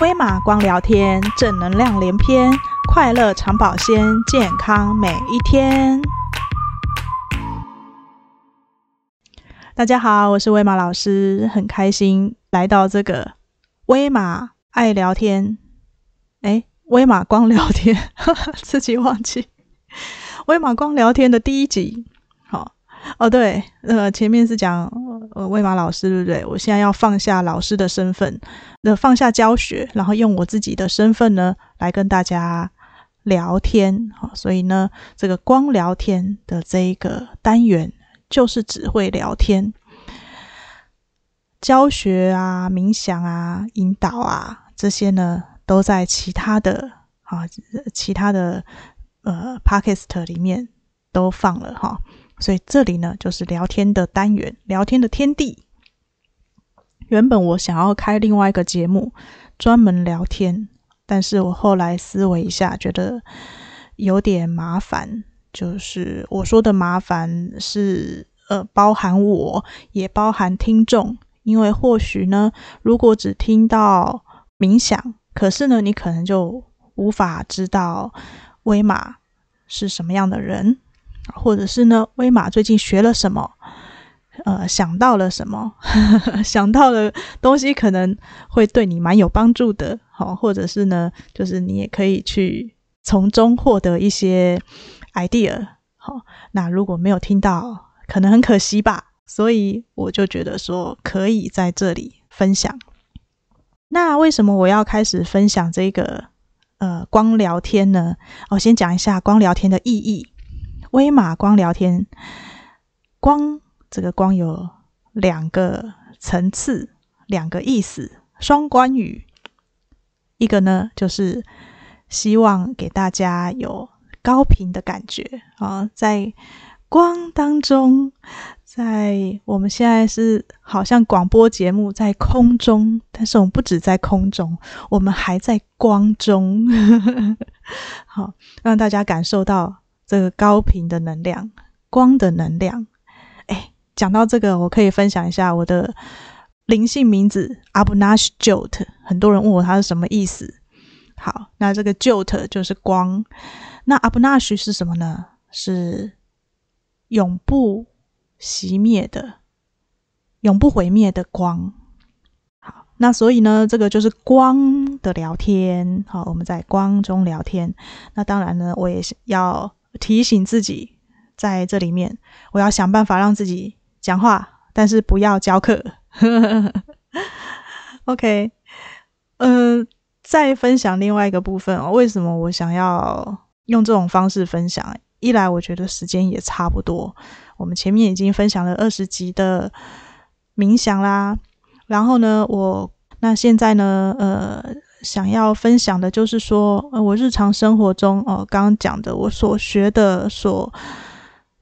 威马光聊天，正能量连篇，快乐常保鲜，健康每一天。大家好，我是威马老师，很开心来到这个威马爱聊天。诶，威马光聊天，自己忘记威马光聊天的第一集。哦对，呃，前面是讲呃魏玛老师，对不对？我现在要放下老师的身份。那放下教学，然后用我自己的身份呢，来跟大家聊天。好，所以呢，这个光聊天的这一个单元，就是只会聊天，教学啊、冥想啊、引导啊这些呢，都在其他的啊、其他的呃 Podcast 里面都放了哈。所以这里呢，就是聊天的单元，聊天的天地。原本我想要开另外一个节目，专门聊天，但是我后来思维一下，觉得有点麻烦。就是我说的麻烦是，呃，包含我也包含听众，因为或许呢，如果只听到冥想，可是呢，你可能就无法知道威马是什么样的人，或者是呢，威马最近学了什么。呃，想到了什么？想到了东西，可能会对你蛮有帮助的，好，或者是呢，就是你也可以去从中获得一些 idea，好。那如果没有听到，可能很可惜吧。所以我就觉得说，可以在这里分享。那为什么我要开始分享这个呃光聊天呢？我先讲一下光聊天的意义。葳玛光聊天，光。这个光有两个层次，两个意思，双关语。一个呢，就是希望给大家有高频的感觉啊，在光当中，在我们现在是好像广播节目在空中，但是我们不止在空中，我们还在光中，好，让大家感受到这个高频的能量，光的能量。讲到这个，我可以分享一下我的灵性名字 Abnash Jot。很多人问我它是什么意思。好，那这个 Jyot 就是光。那 Abnash 是什么呢？是永不熄灭的、永不毁灭的光。好，那所以呢，这个就是光的聊天。好，我们在光中聊天。那当然呢，我也要提醒自己，在这里面，我要想办法让自己。讲话，但是不要教课。OK，嗯、呃，再分享另外一个部分哦。为什么我想要用这种方式分享？一来，我觉得时间也差不多。我们前面已经分享了二十集的冥想啦，然后呢，我那现在呢，呃，想要分享的就是说，呃，我日常生活中哦，刚刚讲的我所学的所。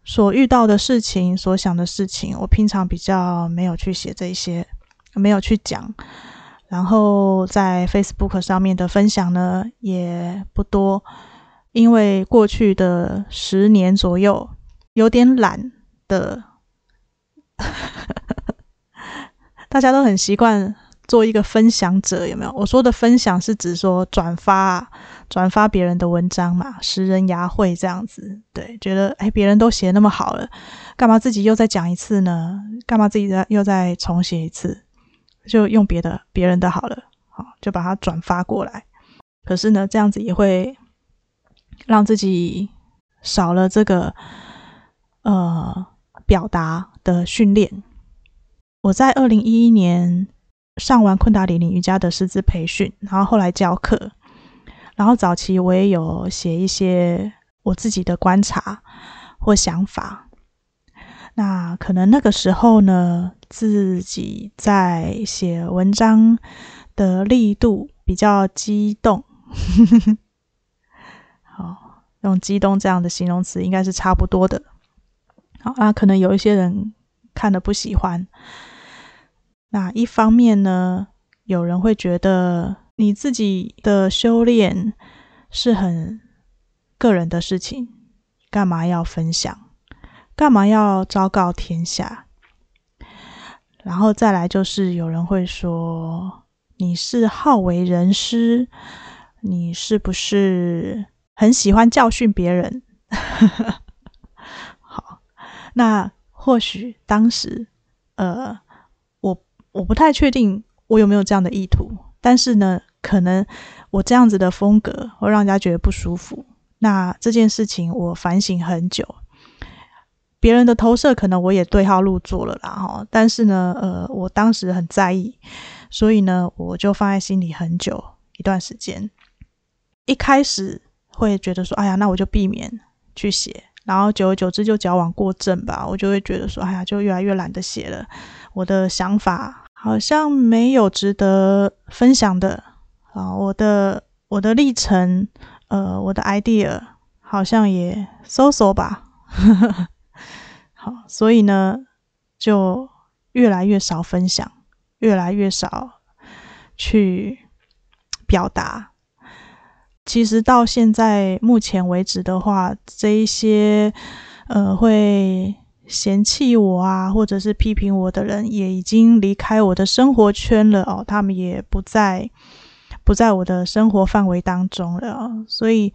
所遇到的事情，所想的事情，我平常比较没有去写这些，没有去讲。然后在 Facebook 上面的分享呢，也不多，因为过去的十年左右，有点懒的，大家都很习惯。做一个分享者有没有？我说的分享是指说转发转发别人的文章嘛，拾人牙慧这样子。对，觉得哎，别人都写那么好了，干嘛自己又再讲一次呢？干嘛自己再又再重写一次？就用别的别人的好了，好，就把它转发过来。可是呢，这样子也会让自己少了这个呃表达的训练。我在二零一一年。上完昆达里尼瑜伽的师资培训，然后后来教课，然后早期我也有写一些我自己的观察或想法。那可能那个时候呢，自己在写文章的力度比较激动，好，用激动这样的形容词应该是差不多的。好，那可能有一些人看了不喜欢。那一方面呢，有人会觉得你自己的修炼是很个人的事情，干嘛要分享？干嘛要昭告天下？然后再来就是有人会说，你是好为人师？你是不是很喜欢教训别人？好，那或许当时，呃，我不太确定我有没有这样的意图，但是呢，可能我这样子的风格会让人家觉得不舒服。那这件事情我反省很久。别人的投射可能我也对号入座了啦，哈，但是呢，呃，我当时很在意，所以呢，我就放在心里很久一段时间。一开始会觉得说，哎呀，那我就避免去写，然后久而久之就矫枉过正吧，我就会觉得说，哎呀，就越来越懒得写了。我的想法好像没有值得分享的啊，我的我的历程，呃，我的 idea 好像也搜索吧，好。所以呢，就越来越少分享，越来越少去表达。其实到现在目前为止的话，这一些呃会嫌弃我啊，或者是批评我的人，也已经离开我的生活圈了哦，他们也不在不在我的生活范围当中了。所以，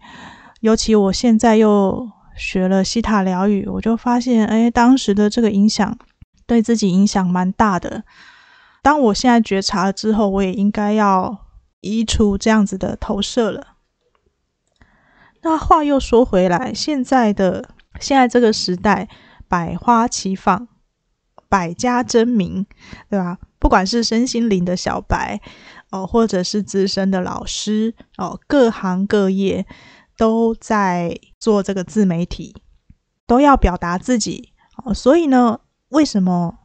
尤其我现在又。学了西塔疗愈，我就发现，哎，当时的这个影响对自己影响蛮大的。当我现在觉察了之后，我也应该要移除这样子的投射了。那话又说回来，现在的现在这个时代，百花齐放，百家争鸣，对吧？不管是身心灵的小白哦，或者是资深的老师哦，各行各业。都在做这个自媒体，都要表达自己，所以呢，为什么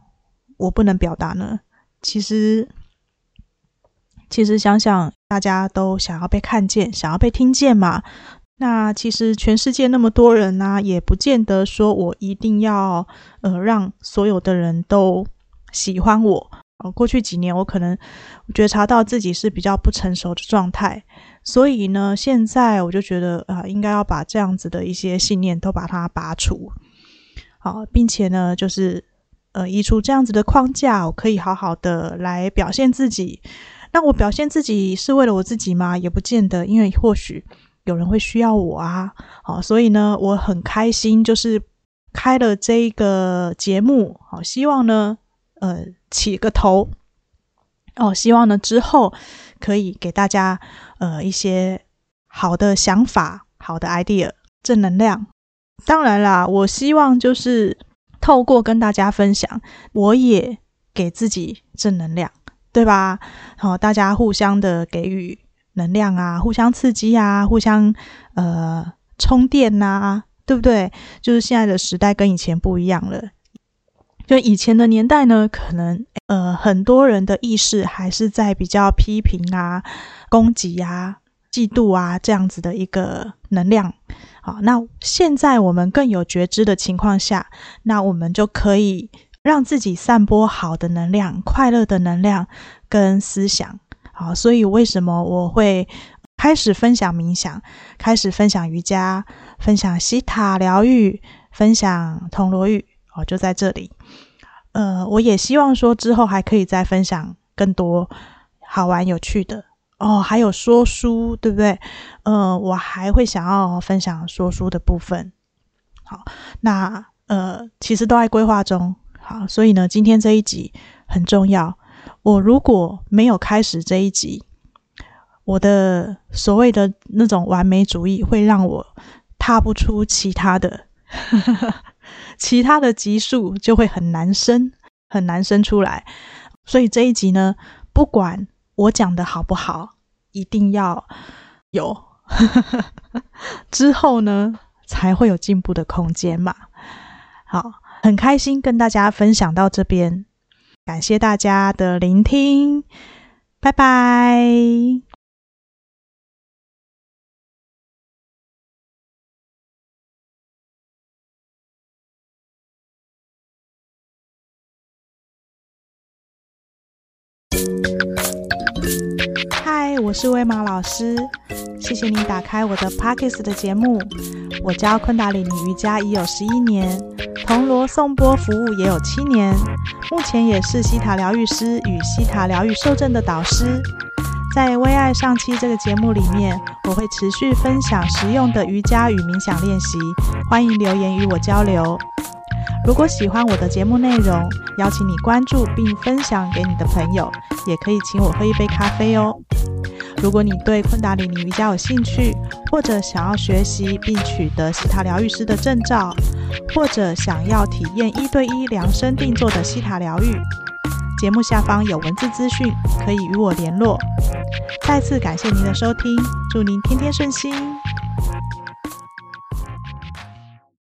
我不能表达呢？其实，其实想想，大家都想要被看见，想要被听见嘛。那其实全世界那么多人呢、也不见得说我一定要呃让所有的人都喜欢我。过去几年我可能觉察到自己是比较不成熟的状态。所以呢，现在我就觉得啊、应该要把这样子的一些信念都把它拔除，好，并且呢，就是呃，移除这样子的框架，我可以好好的来表现自己。那我表现自己是为了我自己吗？也不见得，因为或许有人会需要我啊。好，所以呢，我很开心，就是开了这个节目，好，希望呢，呃，起个头。哦，希望呢之后可以给大家呃一些好的想法、好的 idea、正能量。当然啦，我希望就是透过跟大家分享，我也给自己正能量，对吧？好、大家互相的给予能量啊，互相刺激啊，互相呃充电呐、啊，对不对？就是现在的时代跟以前不一样了。就以前的年代呢，可能呃很多人的意识还是在比较批评啊、攻击啊、嫉妒啊这样子的一个能量。好，那现在我们更有觉知的情况下，那我们就可以让自己散播好的能量、快乐的能量跟思想。好，所以为什么我会开始分享冥想，开始分享瑜伽，分享西塔疗愈，分享铜锣浴。哦，就在这里。呃，我也希望说之后还可以再分享更多好玩有趣的哦，还有说书，对不对？呃，我还会想要分享说书的部分。好，那呃，其实都在规划中。好，所以呢，今天这一集很重要。我如果没有开始这一集，我的所谓的那种完美主义会让我踏不出其他的。其他的集数就会很难生，很难生出来。所以这一集呢，不管我讲的好不好，一定要有，之后呢才会有进步的空间嘛。好，很开心跟大家分享到这边，感谢大家的聆听，拜拜。嗨，我是威马老师，谢谢你打开我的 Podcast 的节目。我教昆达里尼瑜伽已有十一年，铜锣颂钵服务也有七年，目前也是西塔疗愈师与西塔疗愈受证的导师。在葳爱上期这个节目里面，我会持续分享实用的瑜伽与冥想练习，欢迎留言与我交流。如果喜欢我的节目内容，邀请你关注并分享给你的朋友，也可以请我喝一杯咖啡哦。如果你对昆达里尼瑜伽有兴趣，或者想要学习并取得西塔疗愈师的证照，或者想要体验一对一量身定做的西塔疗愈，节目下方有文字资讯，可以与我联络。再次感谢您的收听，祝您天天顺心。